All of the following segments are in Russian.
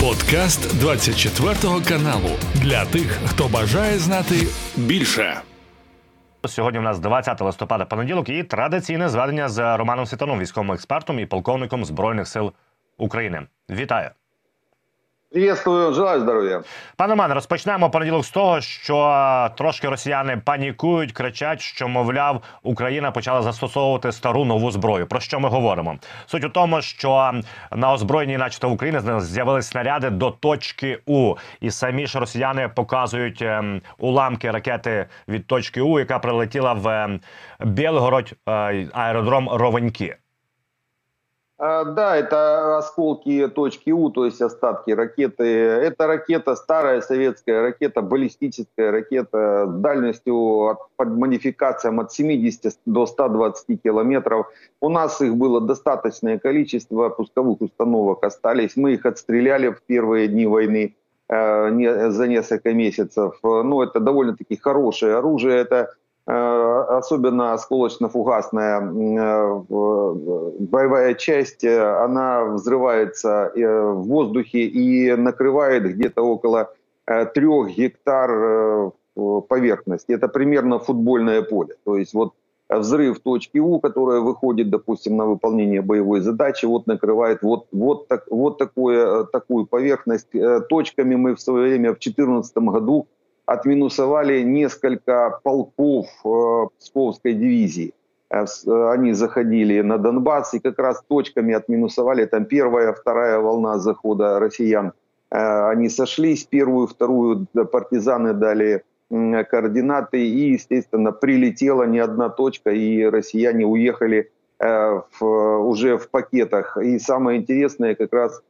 Подкаст 24 каналу для тих, хто бажає знати більше. Сьогодні у нас 20 листопада понеділок і традиційне зведення з Романом Світаном, військовим експертом і полковником збройних сил України. Вітаю! Приветствую, желаю здоров'я. Пане Романе, розпочнемо понеділок з того, що трошки росіяни панікують, кричать, що мовляв Україна почала застосовувати стару нову зброю. Про що ми говоримо? Суть у тому, що на озброєнні, начебто в Україні, з'явились снаряди до точки У, і самі ж росіяни показують ем, уламки ракети від точки У, яка прилетіла в ем, Білгород е, аеродром Ровеньки. А, да, это осколки точки У, то есть остатки ракеты. Это ракета, старая советская ракета, баллистическая ракета с дальностью от, под модификациям от 70 до 120 километров. У нас их было достаточное количество, пусковых установок остались. Мы их отстреляли в первые дни войны э, не, за несколько месяцев. Ну, это довольно-таки хорошее оружие. Это особенно осколочно-фугасная э, боевая часть, э, она взрывается в воздухе и накрывает где-то около трех гектар поверхности. Это примерно футбольное поле. То есть вот взрыв точки У, которая выходит, допустим, на выполнение боевой задачи, вот накрывает вот, вот, так, вот такое, такую поверхность. Точками мы в свое время в 2014 году отминусовали несколько полков э, Псковской дивизии. Э, э, они заходили на Донбасс и как раз точками отминусовали. Там первая, вторая волна захода россиян. Они сошлись, первую, вторую партизаны дали координаты и, естественно, прилетела не одна точка, и россияне уехали в, уже в пакетах. И самое интересное как раз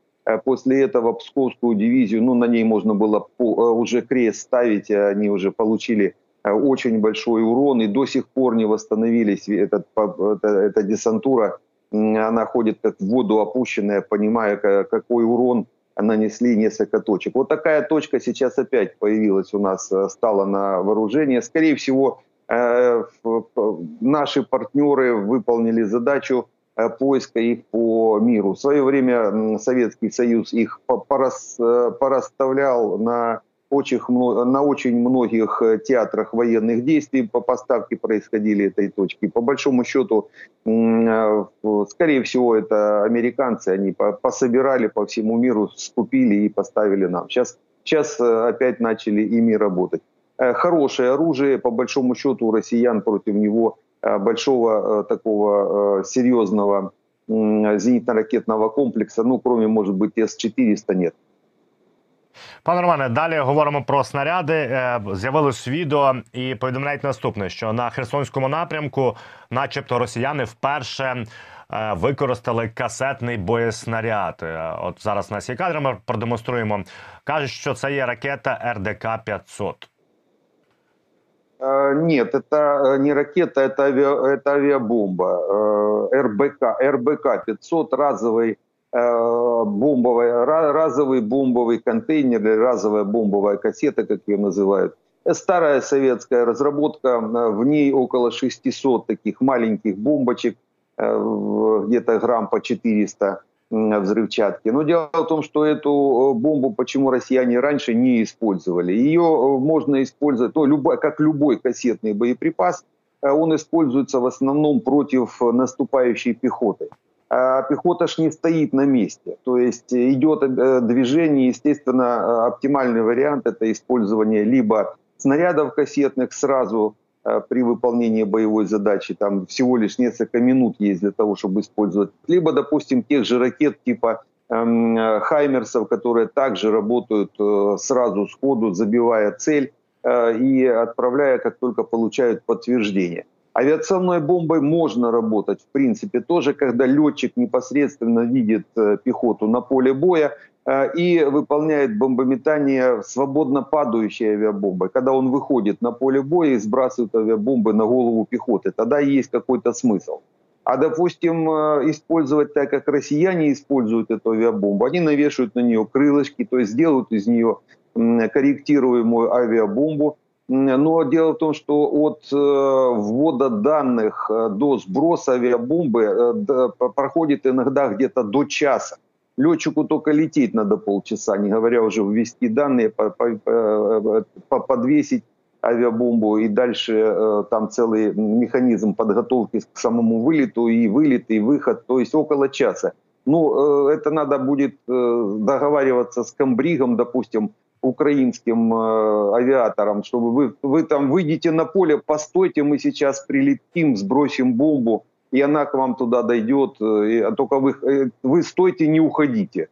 после этого Псковскую дивизию, ну, на ней можно было э, уже крест ставить, они уже получили э, очень большой урон и до сих пор не восстановились. Этот, эта, десантура, она ходит как в воду опущенная, понимая, какой урон нанесли несколько точек. Вот такая точка сейчас опять появилась у нас, стала на вооружение. Скорее всего, наши партнеры выполнили задачу Э, поиска их по миру. В свое время Советский Союз их порас, э, порасставлял на очень, на очень многих э, театрах военных действий по поставке происходили этой точки. По большому счету, скорее всего, это американцы, они пособирали по всему миру, скупили и поставили нам. Сейчас, сейчас опять начали ими работать. Хорошее оружие, по большому счету, у россиян против него Э, большого э, такого э, серьезного зенитно-ракетного комплекса, ну, кроме, может быть, С-400 нет. Пане Романе, далі говоримо про снаряди. З'явилось відео і повідомляють наступне: що на Херсонському напрямку, начебто, росіяни вперше використали касетний боєснаряд. От зараз на цій кадрі ми продемонструємо. кажуть, що це є ракета РДК 500 Э, нет, это э, не ракета, это, авиа, это авиабомба. Э, РБК, РБК 500 разовый бомбовый, разовый бомбовый контейнер или разовая бомбовая кассета, как ее называют. Старая советская разработка, в ней около 600 таких маленьких бомбочек, где-то грамм по 400 взрывчатки. Но дело в том, что эту э, бомбу почему россияне раньше не использовали. Ее э, можно использовать, ну, любой, как любой кассетный боеприпас, э, он используется в основном против наступающей пехоты. А пехота ж не стоит на месте. То есть идет движение, естественно, оптимальный вариант это использование либо снарядов кассетных сразу при выполнении боевой задачи, там всего лишь несколько минут есть для того, чтобы использовать. Либо, допустим, тех же ракет типа эм, Хаймерсов, которые также работают э, сразу сходу, забивая цель э, и отправляя, как только получают подтверждение. Авиационной бомбой можно работать, в принципе, тоже, когда летчик непосредственно видит э, пехоту на поле боя э, и выполняет бомбометание свободно падающей авиабомбой. Когда он выходит на поле боя и сбрасывает авиабомбы на голову пехоты, тогда есть какой-то смысл. А, допустим, э, использовать так, как россияне используют эту авиабомбу, они навешивают на нее крылышки, то есть делают из нее корректируемую авиабомбу, но дело в том, что от э, ввода данных э, до сброса авиабомбы э, проходит иногда где-то до часа. Летчику только лететь надо полчаса, не говоря уже ввести данные, подвесить авиабомбу и дальше э, там целый механизм подготовки к самому вылету и вылет и выход, то есть около часа. Ну, э, это надо будет э, договариваться с комбригом, допустим, украинским авиаторам, чтобы вы, вы там выйдете на поле, постойте, мы сейчас прилетим, сбросим бомбу, и она к вам туда дойдет, э, а только вы, э, вы стойте, не уходите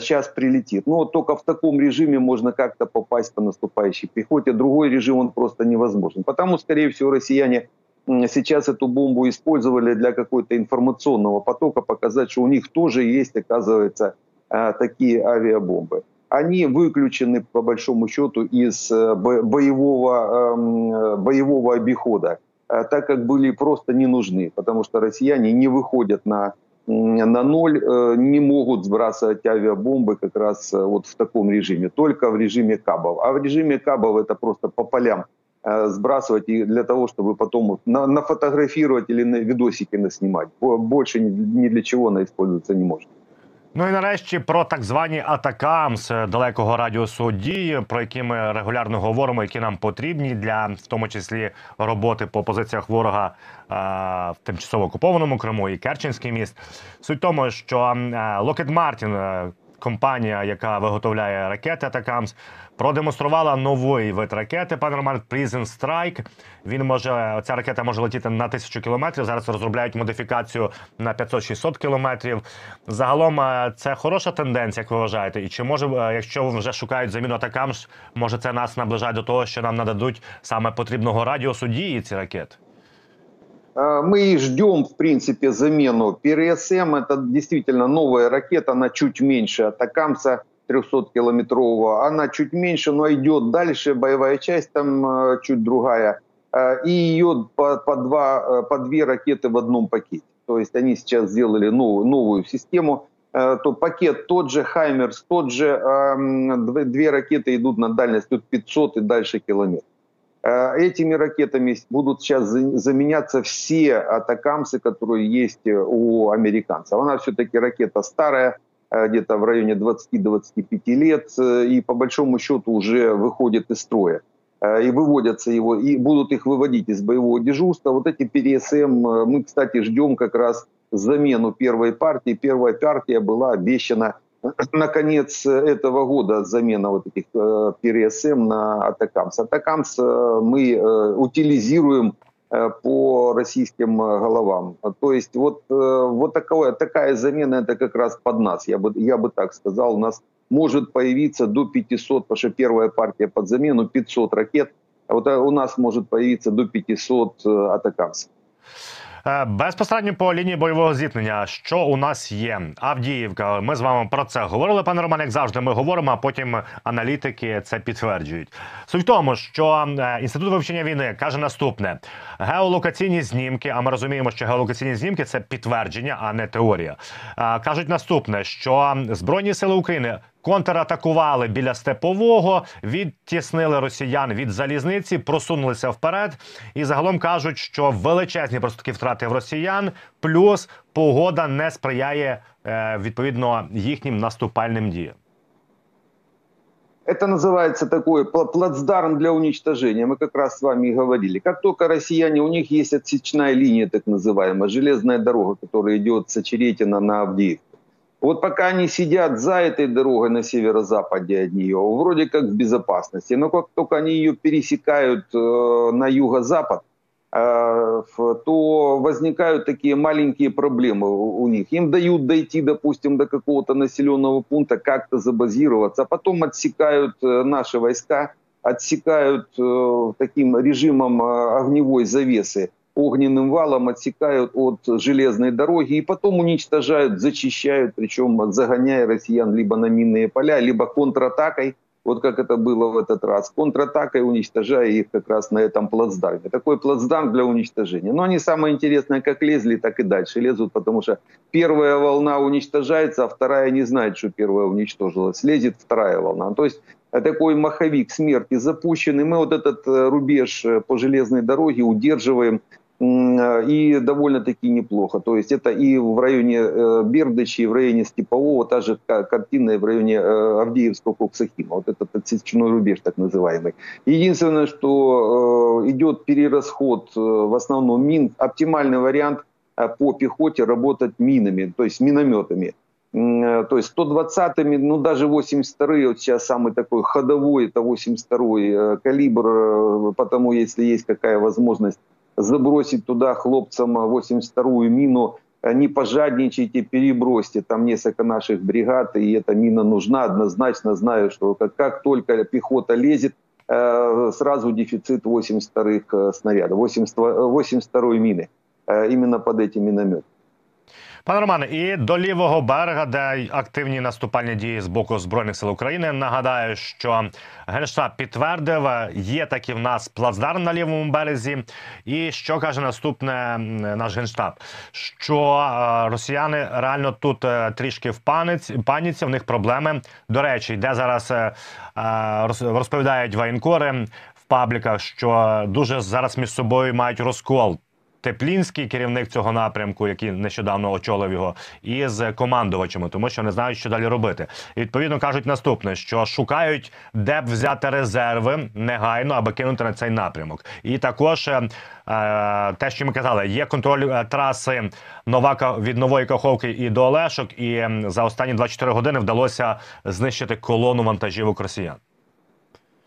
сейчас прилетит. Но вот только в таком режиме можно как-то попасть по наступающей пехоте. Другой режим он просто невозможен. Потому, скорее всего, россияне сейчас эту бомбу использовали для какой-то информационного потока, показать, что у них тоже есть, оказывается, э, такие авиабомбы. Они выключены, по большому счету, из э, боевого, эм, боевого обихода, так как были просто не нужны, потому что россияне не выходят на на ноль э, не могут сбрасывать авиабомбы как раз э, вот в таком режиме, только в режиме кабов. А в режиме кабов это просто по полям э, сбрасывать и для того, чтобы потом на, нафотографировать или на видосики наснимать. Больше ни для чего она использоваться не может. Ну і нарешті про так звані атакамс далекого радіусу дії, про які ми регулярно говоримо, які нам потрібні для в тому числі роботи по позиціях ворога а, в тимчасово окупованому Криму і Керченський міст. Суть в тому, що Локет Martin, компанія, яка виготовляє ракети Атакамс, продемонструвала новий вид ракети. Пане Роман Prison Strike. Він може ця ракета може летіти на тисячу кілометрів. Зараз розробляють модифікацію на 500-600 кілометрів. Загалом е, це хороша тенденція, як ви вважаєте. І чи може, е, якщо вже шукають заміну Атакамс, може це нас наближає до того, що нам нададуть саме потрібного радіусу дії ці ракети? Мы ждем, в принципе, замену ПРСМ. Это действительно новая ракета, она чуть меньше Атакамса 300-километрового. Она чуть меньше, но идет дальше, боевая часть там э, чуть другая. Э, и ее по, по, два, по две ракеты в одном пакете. То есть они сейчас сделали новую, новую систему. То пакет тот же, Хаймерс тот же, эм, две ракеты идут на дальность тут 500 и дальше километров. Э, этими ракетами будут сейчас заменяться все атакамсы, которые есть э, у американцев. Она все-таки ракета старая, э, где-то в районе 20-25 лет, и по большому счету уже выходит из строя. И выводятся его, и будут их выводить из боевого дежурства. Вот эти ПРСМ мы, кстати, ждем как раз замену первой партии. Первая партия была обещана на конец этого года замена вот этих э, ПРСМ на Атакамс. Атакамс э, мы э, утилизируем по российским головам. То есть вот, вот такое, такая замена это как раз под нас, я бы, я бы так сказал. У нас может появиться до 500, потому что первая партия под замену 500 ракет, а вот у нас может появиться до 500 атакамсов. Е, безпосередньо по лінії бойового зіткнення, що у нас є Авдіївка. Ми з вами про це говорили, пане Роман, як завжди. Ми говоримо, а потім аналітики це підтверджують. Суть в тому, що е, інститут вивчення війни каже наступне: геолокаційні знімки. А ми розуміємо, що геолокаційні знімки це підтвердження, а не теорія. Е, кажуть наступне, що збройні сили України контратакували біля степового, відтіснили росіян від залізниці, просунулися вперед. І загалом кажуть, що величезні просто такі втрати в росіян, плюс погода не сприяє е, відповідно їхнім наступальним діям. Это называется такой плацдарм для уничтожения. Мы как раз с вами и говорили. Как только россияне, у них есть отсечная линия, так называемая, железная дорога, которая идет с Очеретина на Авдеевку. Вот пока они сидят за этой дорогой на северо-западе от нее, вроде как в безопасности. Но как только они ее пересекают э, на юго-запад, э, то возникают такие маленькие проблемы у, них. Им дают дойти, допустим, до какого-то населенного пункта, как-то забазироваться, а потом отсекают э, наши войска, отсекают э, таким режимом э, огневой завесы огненным валом отсекают от железной дороги и потом уничтожают, зачищают, причем загоняя россиян либо на минные поля, либо контратакой, вот как это было в этот раз, контратакой уничтожая их как раз на этом плацдарме. Такой плацдарм для уничтожения. Но они самое интересное, как лезли, так и дальше лезут, потому что первая волна уничтожается, а вторая не знает, что первая уничтожилась. Лезет вторая волна. То есть такой маховик смерти запущен, и мы вот этот э, рубеж э, по железной дороге удерживаем и довольно-таки неплохо. То есть это и в районе э, Бердычи, и в районе Степового, та же картина и в районе э, Авдеевского Коксахима. Вот этот отсечной рубеж так называемый. Единственное, что э, идет перерасход в основном мин. Оптимальный вариант по пехоте работать минами, то есть минометами. То есть 120-ми, ну даже 82-й, вот сейчас самый такой ходовой, это 82-й калибр, потому если есть какая возможность забросить туда хлопцам 82-ю мину, не пожадничайте, перебросьте там несколько наших бригад, и эта мина нужна. Однозначно знаю, что как, как только пехота лезет, э, сразу дефицит 82-х э, снарядов, 82-й мины, э, именно под эти минометы. Пане Романе, і до лівого берега, де активні наступальні дії з боку збройних сил України. Нагадаю, що генштаб підтвердив, є такі в нас плацдарм на лівому березі. І що каже наступне наш генштаб? Що е, росіяни реально тут е, трішки в паниці, паніці, в них проблеми. До речі, йде зараз е, розповідають воєнкори в пабліках, що дуже зараз між собою мають розкол. Теплінський керівник цього напрямку, який нещодавно очолив його, і з командувачами, тому що не знають, що далі робити. І відповідно кажуть наступне: що шукають, де б взяти резерви негайно, аби кинути на цей напрямок. І також е, те, що ми казали, є контроль е, траси Новака від нової Каховки і до Олешок. І за останні 24 години вдалося знищити колону вантажівок росіян.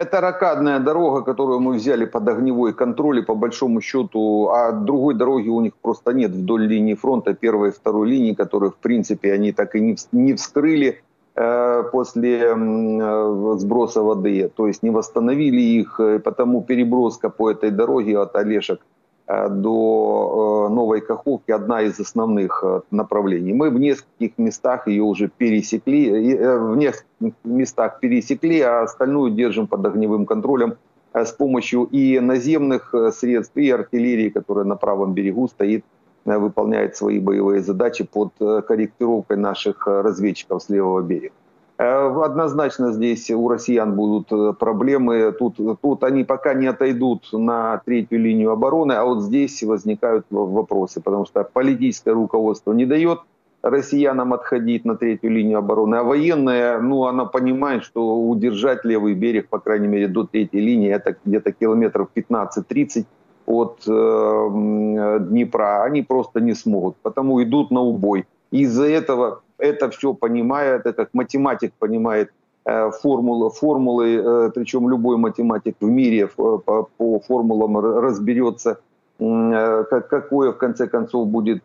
Это ракадная дорога, которую мы взяли под огневой контроль, и по большому счету, а другой дороги у них просто нет вдоль линии фронта, первой и второй линии, которые, в принципе, они так и не, вскрыли э, после э, сброса воды, то есть не восстановили их, потому переброска по этой дороге от Олешек Э, до э, Новой Каховки одна из основных э, направлений. Мы в нескольких местах ее уже пересекли, в нескольких местах пересекли, а остальную держим под огневым контролем с помощью и наземных средств, и артиллерии, которая на правом берегу стоит, выполняет свои боевые задачи под корректировкой наших разведчиков с левого берега. Э, однозначно здесь у россиян будут э, проблемы. Тут, тут они пока не отойдут на третью линию обороны, а вот здесь возникают вопросы, потому что политическое руководство не дает россиянам отходить на третью линию обороны, а военная, ну, она понимает, что удержать левый берег, по крайней мере, до третьей линии, это где-то километров 15-30 от э, Днепра, они просто не смогут, потому идут на убой. Из-за этого это все понимает, это как математик понимает э, формулы, формулы, э, причем любой математик в мире по, по формулам разберется, э, какое в конце концов будет,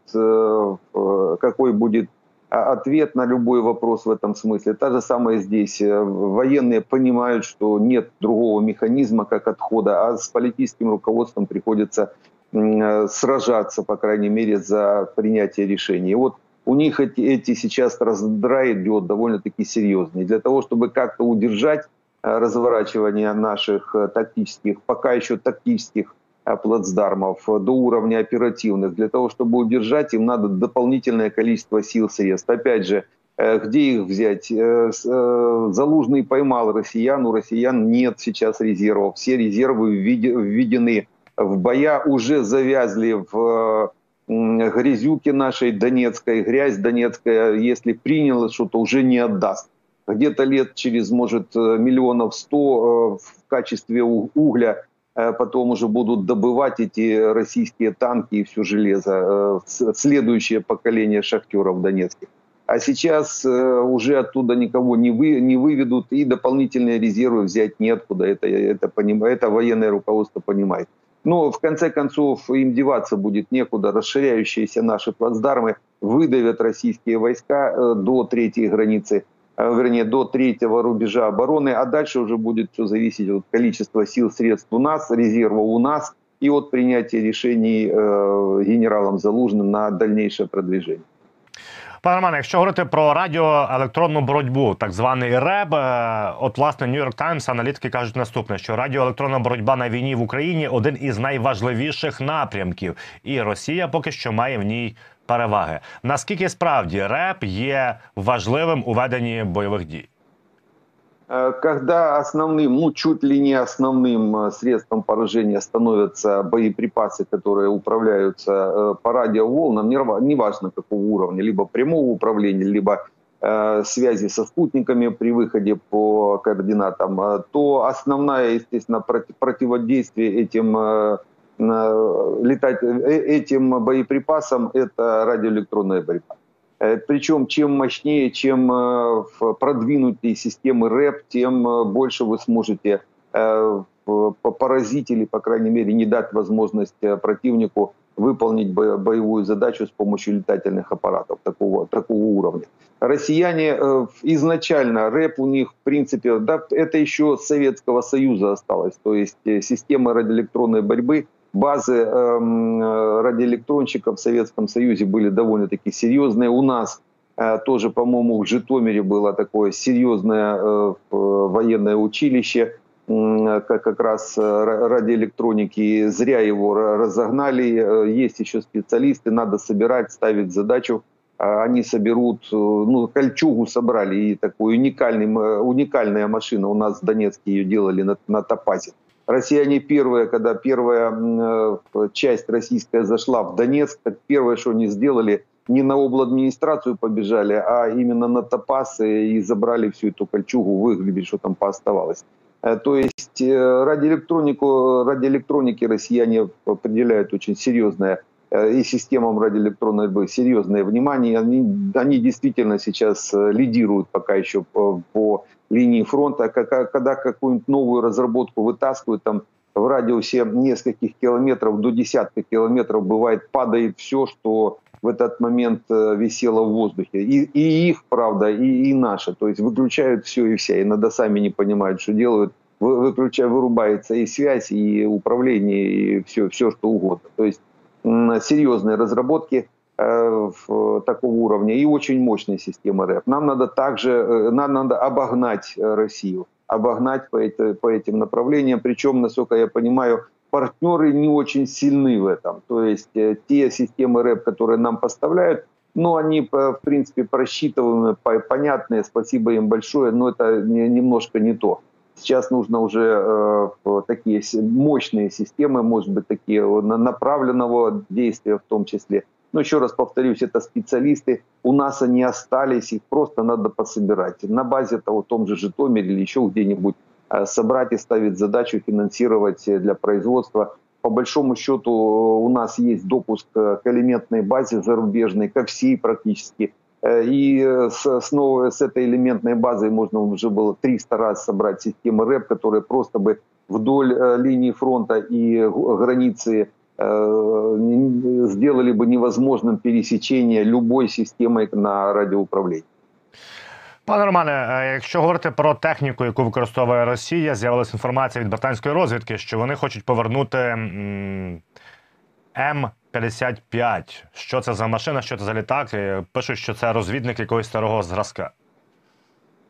какой будет ответ на любой вопрос в этом смысле. Та же самое здесь. Военные понимают, что нет другого механизма, как отхода, а с политическим руководством приходится сражаться, по крайней мере, за принятие решений. Вот у них эти, эти сейчас раздрай идет довольно-таки серьезный. Для того, чтобы как-то удержать э, разворачивание наших э, тактических, пока еще тактических э, плацдармов до уровня оперативных. Для того, чтобы удержать, им надо дополнительное количество сил, средств. Опять же, где их взять? Залужный поймал россиян, у россиян нет сейчас резервов. Все резервы введены в боя, уже завязли в грязюки нашей донецкой, грязь донецкая, если приняла что-то, уже не отдаст. Где-то лет через, может, э, миллионов сто э, в качестве угля э, потом уже будут добывать эти российские танки и все железо, следующее поколение шахтеров донецких. А сейчас уже оттуда никого не, вы, не выведут и дополнительные резервы взять неоткуда. Это, это, это военное руководство понимает. Но в конце концов им деваться будет некуда. Расширяющиеся наши плацдармы выдавят российские войска э, до третьей границы, э, вернее, до третьего рубежа обороны, а дальше уже будет все зависеть от количества сил, средств у нас, резерва у нас и от принятия решений э, генералом Залужным на дальнейшее продвижение. Пане Романе, якщо говорити про радіоелектронну боротьбу, так званий РЕБ, е, от власне Нью-Йорк Таймс аналітики кажуть наступне: що радіоелектронна боротьба на війні в Україні один із найважливіших напрямків, і Росія поки що має в ній переваги. Наскільки справді РЕБ є важливим у веденні бойових дій? Э, когда основным, ну чуть ли не основным э, средством поражения становятся боеприпасы, которые управляются э, по радиоволнам, неважно какого уровня, либо прямого управления, либо связи со спутниками при выходе по координатам, то основное, естественно, противодействие этим летать этим боеприпасам это радиоэлектронная борьба. Э, Причем чем мощнее, чем э, продвинутые системы РЭП, тем э, больше вы сможете поразить или, по крайней мере, не дать возможность противнику выполнить боевую задачу с помощью летательных аппаратов такого, такого уровня. Россияне изначально, рэп у них, в принципе, да, это еще Советского Союза осталось. То есть система радиоэлектронной борьбы базы эм, э, радиоэлектронщиков в Советском Союзе были довольно-таки серьезные. У нас э, тоже, по-моему, в Житомире было такое серьезное э, военное училище, как, как раз радиоэлектроники. Зря его разогнали. Есть еще специалисты, надо собирать, ставить задачу. Они соберут, ну, кольчугу собрали, и такую уникальный, уникальная машина. У нас в Донецке ее делали на, на Топазе. Россияне первые, когда первая э, часть российская зашла в Донецк, так первое, что они сделали, не на администрацию побежали, а именно на Топасы и забрали всю эту кольчугу, выглядели, что там пооставалось. Э, то есть э, ради, электронику, ради электроники россияне определяют очень серьезное и системам радиоэлектронной борьбы серьезное внимание. Они, они действительно сейчас лидируют пока еще по, по линии фронта, когда какую-нибудь новую разработку вытаскивают, там в радиусе нескольких километров до десятка километров бывает падает все, что в этот момент э, висело в воздухе. И, и их, правда, и, и наше. То есть выключают все и вся. Иногда сами не понимают, что делают. Выключая, вырубается и связь, и управление, и все, все что угодно. То есть серьезные разработки – Э, такого уровня и очень мощная система РЭП. Нам надо также э, нам надо обогнать э, Россию, обогнать по, это, по этим направлениям. Причем, насколько я понимаю, партнеры не очень сильны в этом. То есть те системы РЭП, которые нам поставляют, ну, они, в принципе, просчитываемые, понятные, спасибо им большое, но это немножко не то. Сейчас нужно уже э, такие мощные системы, может быть, такие направленного действия в том числе – но еще раз повторюсь, это специалисты. У нас они остались, их просто надо пособирать. На базе того, том же Житомире или еще где-нибудь э, собрать и ставить задачу финансировать для производства. По большому счету у нас есть допуск к элементной базе зарубежной, ко всей практически. Э, и с, с, с этой элементной базой можно уже было 300 раз собрать системы РЭП, которые просто бы вдоль э, линии фронта и границы Э, сделали бы невозможным пересечение любой системи на радіоуправління. Пане Романе, якщо говорити про техніку, яку використовує Росія, з'явилася інформація від британської розвідки, що вони хочуть повернути М-55. Що це за машина, що це за літак? Пишуть, що це розвідник якогось старого зразка.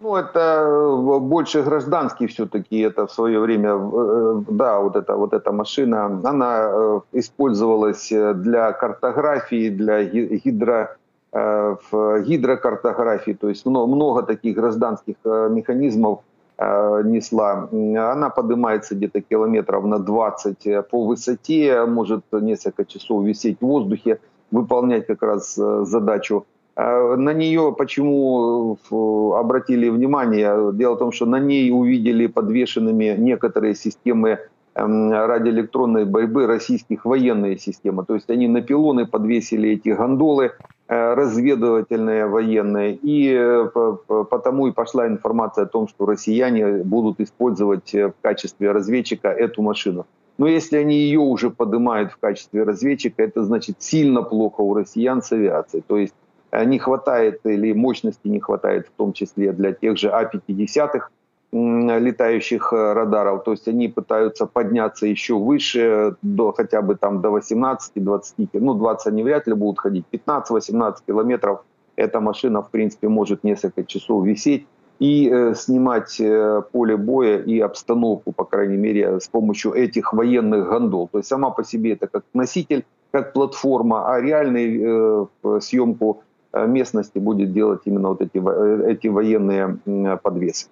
Ну, это э, больше гражданский все-таки. Это в свое время, э, да, вот эта, вот эта машина, она э, использовалась для картографии, для гидро, гидрокартографии. То есть много таких гражданских механизмов несла. Она поднимается где-то километров на 20 по высоте, может несколько часов висеть в воздухе, выполнять как раз задачу на нее почему э, обратили внимание? Дело в том, что на ней увидели подвешенными некоторые системы эм, радиоэлектронной борьбы российских военные системы. То есть они на пилоны подвесили эти гондолы э, разведывательные военные. И э, потому и пошла информация о том, что россияне будут использовать в качестве разведчика эту машину. Но если они ее уже поднимают в качестве разведчика, это значит сильно плохо у россиян с авиацией. То есть не хватает или мощности не хватает в том числе для тех же А-50 летающих э, радаров. То есть они пытаются подняться еще выше, до, хотя бы там до 18-20, ну 20 они вряд ли будут ходить, 15-18 километров эта машина в принципе может несколько часов висеть и э, снимать э, поле боя и обстановку, по крайней мере, с помощью этих военных гондол. То есть сама по себе это как носитель, как платформа, а реальную э, съемку Э, местности будет делать именно вот эти, э, эти военные подвесы.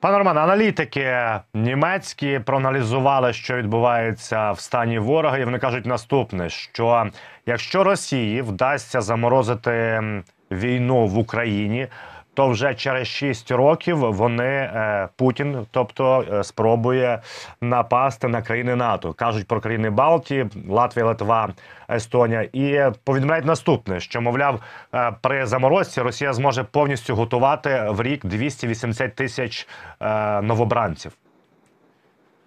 Пане Романе, аналітики німецькі проаналізували, що відбувається в стані ворога, і вони кажуть наступне: що якщо Росії вдасться заморозити війну в Україні, то вже через 6 років вони е, Путін, тобто е, спробує напасти на країни НАТО. кажуть про країни Балтії, Латвія, Литва, Естонія, і повідомляють наступне: що мовляв, е, при заморозці Росія зможе повністю готувати в рік 280 тисяч новобранців.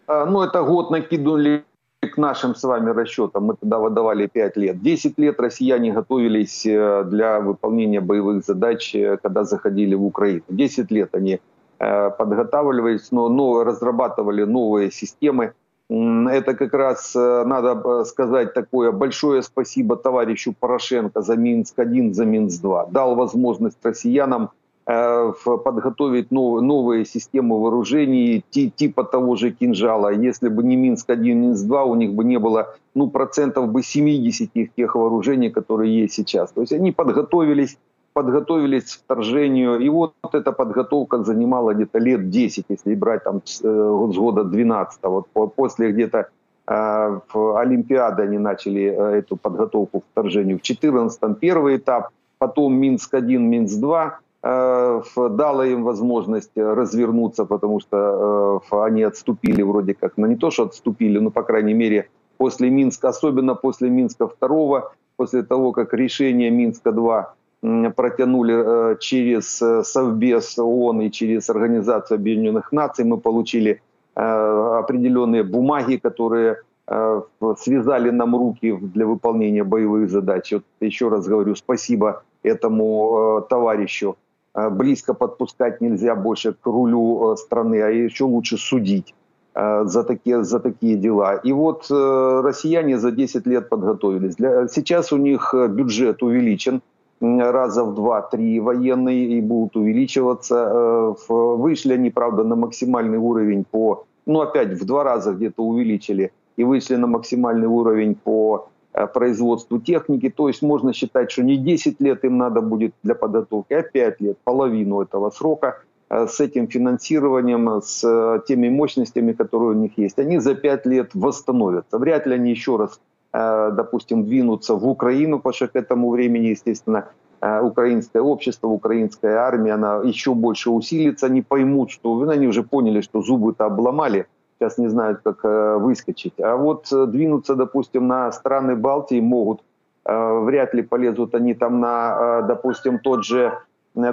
Ну, это год накинули к нашим с вами расчетам, мы тогда выдавали 5 лет. 10 лет россияне готовились э, для выполнения боевых задач, э, когда заходили в Украину. 10 лет они э, подготавливались, но, но разрабатывали новые системы. Это как раз, надо сказать такое, большое спасибо товарищу Порошенко за Минск-1, за Минск-2. Дал возможность россиянам Э, подготовить новые системы вооружений типа того же кинжала. Если бы не Минск-1, Минск-2, у них бы не было ну, процентов бы 70 тех вооружений, которые есть сейчас. То есть они подготовились, подготовились к вторжению. И вот эта подготовка занимала где-то лет 10, если брать там с э, года 12. Вот после где-то э, Олимпиады они начали эту подготовку к вторжению. В 14 первый этап, потом Минск-1, Минск-2, Э, дало им возможность развернуться, потому что э, они отступили вроде как, ну не то, что отступили, но по крайней мере после Минска, особенно после Минска второго, после того, как решение Минска-2 протянули э, через Совбез ООН и через Организацию Объединенных Наций, мы получили определенные бумаги, которые связали нам руки для выполнения боевых задач. Вот еще раз говорю, спасибо этому товарищу. Э, близко подпускать нельзя больше к рулю э, страны, а еще лучше судить э, за такие, за такие дела. И вот россияне за 10 лет подготовились. Для, сейчас у них бюджет увеличен раза в два-три военные и будут увеличиваться. Вышли они, правда, на максимальный уровень по, ну опять в два раза где-то увеличили и вышли на максимальный уровень по производству техники. То есть можно считать, что не 10 лет им надо будет для подготовки, а 5 лет, половину этого срока э, с этим финансированием, с э, теми мощностями, которые у них есть. Они за 5 лет восстановятся. Вряд ли они еще раз, допустим, двинутся в Украину, потому что к этому времени, естественно, украинское общество, украинская армия, она еще больше усилится, они поймут, что ну, они уже поняли, что зубы-то обломали, сейчас не знают, как э, выскочить. А вот э, двинуться, допустим, на страны Балтии могут. Э, вряд ли полезут они там на, допустим, тот же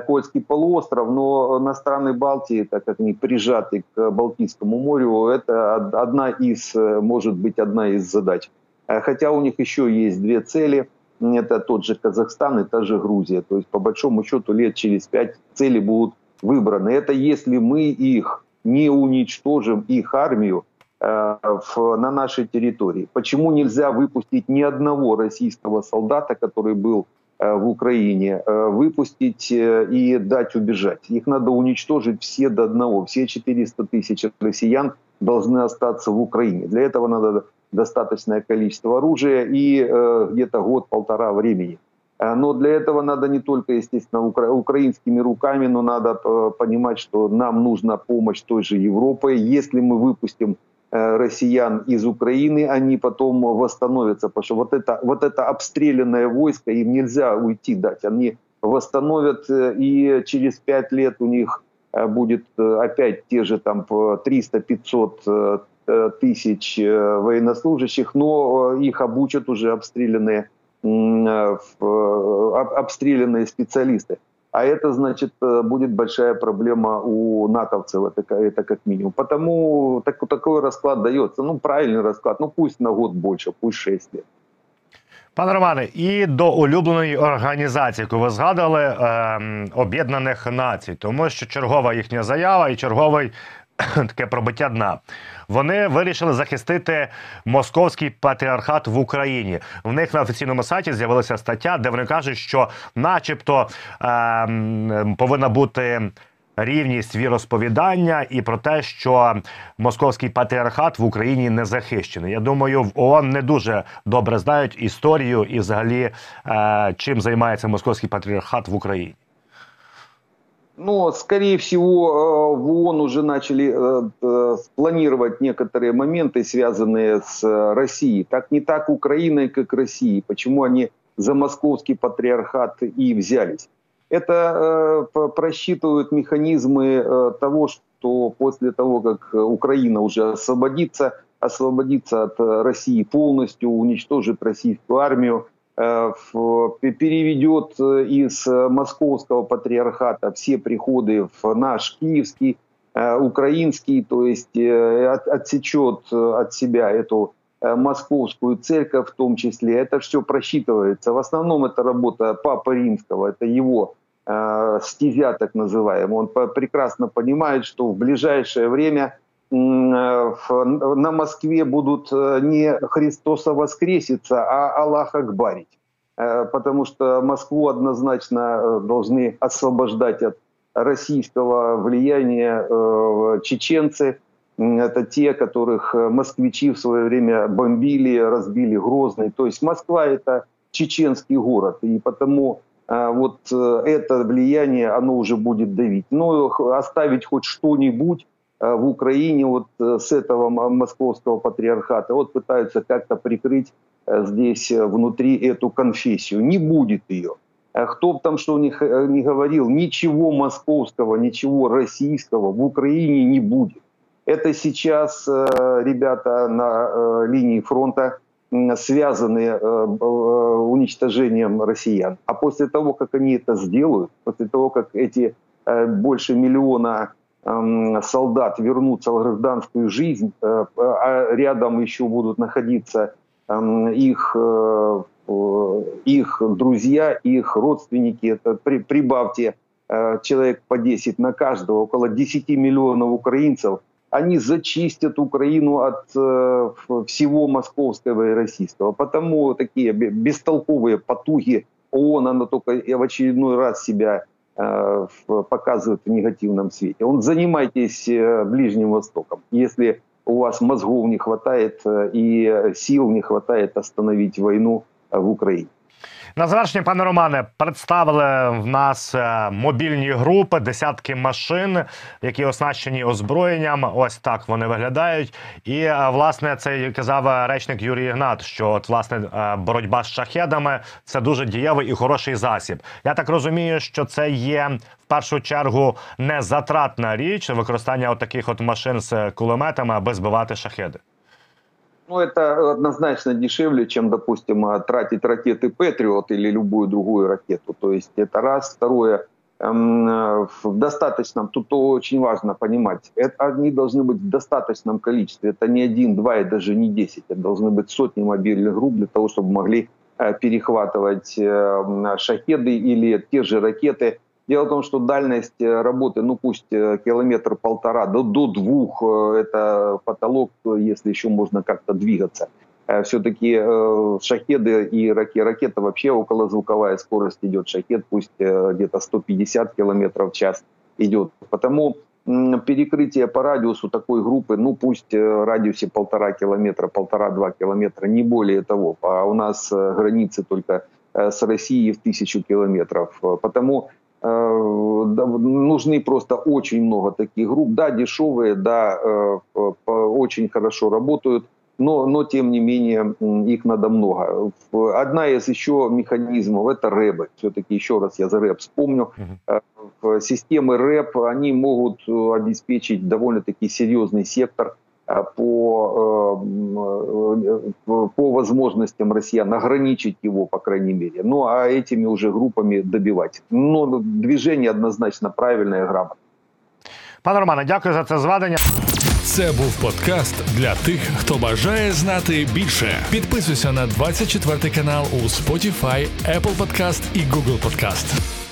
Кольский полуостров, но на страны Балтии, так как они прижаты к Балтийскому морю, это одна из, может быть, одна из задач. Хотя у них еще есть две цели. Это тот же Казахстан и та же Грузия. То есть, по большому счету, лет через пять цели будут выбраны. Это если мы их не уничтожим их армию э, в, на нашей территории. Почему нельзя выпустить ни одного российского солдата, который был э, в Украине, э, выпустить и дать убежать? Их надо уничтожить все до одного. Все 400 тысяч россиян должны остаться в Украине. Для этого надо достаточное количество оружия и где-то год-полтора времени. Э, но для этого надо не только, естественно, укра украинскими руками, но надо э, понимать, что нам нужна помощь той же Европы. Если мы выпустим э, россиян из Украины, они потом восстановятся, потому что вот это, вот это обстрелянное войско, им нельзя уйти дать. Они восстановят, и через пять лет у них будет опять те же там 300-500 тысяч военнослужащих, но их обучат уже обстрелянные обстрелянные специалисты. А это, значит, э, будет большая проблема у натовцев, это, это как минимум. Потому так, такой расклад дается. Ну, правильный расклад. Ну, пусть на год больше, пусть 6 лет. Пане Романе, і до улюбленої організації, яку ви згадали, е, Об'єднаних Націй, тому що чергова їхня заява і черговий таке пробиття дна. Вони вирішили захистити московський патріархат в Україні. В них на офіційному сайті з'явилася стаття, де вони кажуть, що, начебто, е повинна бути. Рівність віросповідання і про те, що московський патріархат в Україні не захищений. Я думаю, в ООН не дуже добре знають історію і, взагалі, е, чим займається московський патріархат в Україні. Но, скорее всего, э, в ООН уже начали э, э, планировать некоторые моменты, связанные с Россией. Так не так Украиной, как Россией. Почему они за московский патриархат и взялись? Это просчитывают механизмы того, что после того, как Украина уже освободится, освободится от России полностью, уничтожит российскую армию, переведет э, из московского патриархата все приходы в наш киевский, э, украинский, то есть отсечет от себя эту московскую церковь в том числе. Это все просчитывается. В основном это работа Папы Римского, это его стезя так называемая. Он прекрасно понимает, что в ближайшее время на Москве будут э, не Христоса воскресится, а Аллах Акбарить. Э, потому что Москву однозначно э, должны освобождать от российского влияния чеченцы. Это те, которых москвичи в свое время бомбили, разбили Грозный. То есть Москва это чеченский город. И потому вот это влияние, оно уже будет давить. Но оставить хоть что-нибудь Э, в Украине вот э, с этого московского патриархата вот пытаются как-то прикрыть э, здесь внутри эту конфессию. Не будет ее. Кто бы там что ни, ни говорил, ничего московского, ничего российского в Украине не будет. Это сейчас ребята на линии фронта связаны уничтожением россиян. А после того, как они это сделают, после того, как эти больше миллиона солдат вернутся в гражданскую жизнь, э, а рядом еще будут находиться их, э, их друзья, их родственники. Это при, прибавьте э, человек по 10 на каждого, около 10 миллионов украинцев. Они зачистят Украину от всего московского и российского. Потому такие бестолковые потуги ООН, она только в очередной раз себя Э, показывают в негативном свете. Он занимайтесь э, Ближним Востоком. Если у вас мозгов не хватает э, и сил не хватает остановить войну в Украине. На завершення, пане Романе, представили в нас е, мобільні групи, десятки машин, які оснащені озброєнням. Ось так вони виглядають. І е, власне це казав речник Юрій Ігнат, що от власне е, боротьба з шахедами це дуже дієвий і хороший засіб. Я так розумію, що це є в першу чергу не затратна річ використання от таких от машин з кулеметами, аби збивати шахеди. Ну, это однозначно дешевле, чем, допустим, тратить ракеты Патриот или любую другую ракету. То есть это раз. Второе, эм, в достаточном, тут очень важно понимать, это, они должны быть в достаточном количестве. Это не один, два и даже не десять. Это должны быть сотни мобильных групп для того, чтобы могли э, перехватывать э, шахеды или те же ракеты Дело в том, что дальность э, работы, ну пусть э, километр-полтора, до, до двух, э, это потолок, если еще можно как-то двигаться. Все-таки шахеды и ракета вообще околозвуковая скорость идет. Шахет пусть где-то 150 километров в час идет. Потому перекрытие по радиусу такой группы, ну пусть в радиусе полтора километра, полтора-два километра, не более того. А у нас границы только с Россией в тысячу километров. Потому нужны просто очень много таких групп. Да, дешевые, да, э, очень хорошо работают, но, но тем не менее их надо много. Одна из еще механизмов это рэбы. Все-таки еще раз я за рэп вспомню. Uh-huh. Системы рэп, они могут обеспечить довольно-таки серьезный сектор – Э, по, э, по возможностям россиян ограничить его, по крайней мере. Ну а этими уже группами добивать. Но движение однозначно правильное и грамотное. Пане Романе, дякую за це зведення. Це був подкаст для тих, хто бажає знати більше. Підписуйся на 24 канал у Spotify, Apple Podcast і Google Podcast.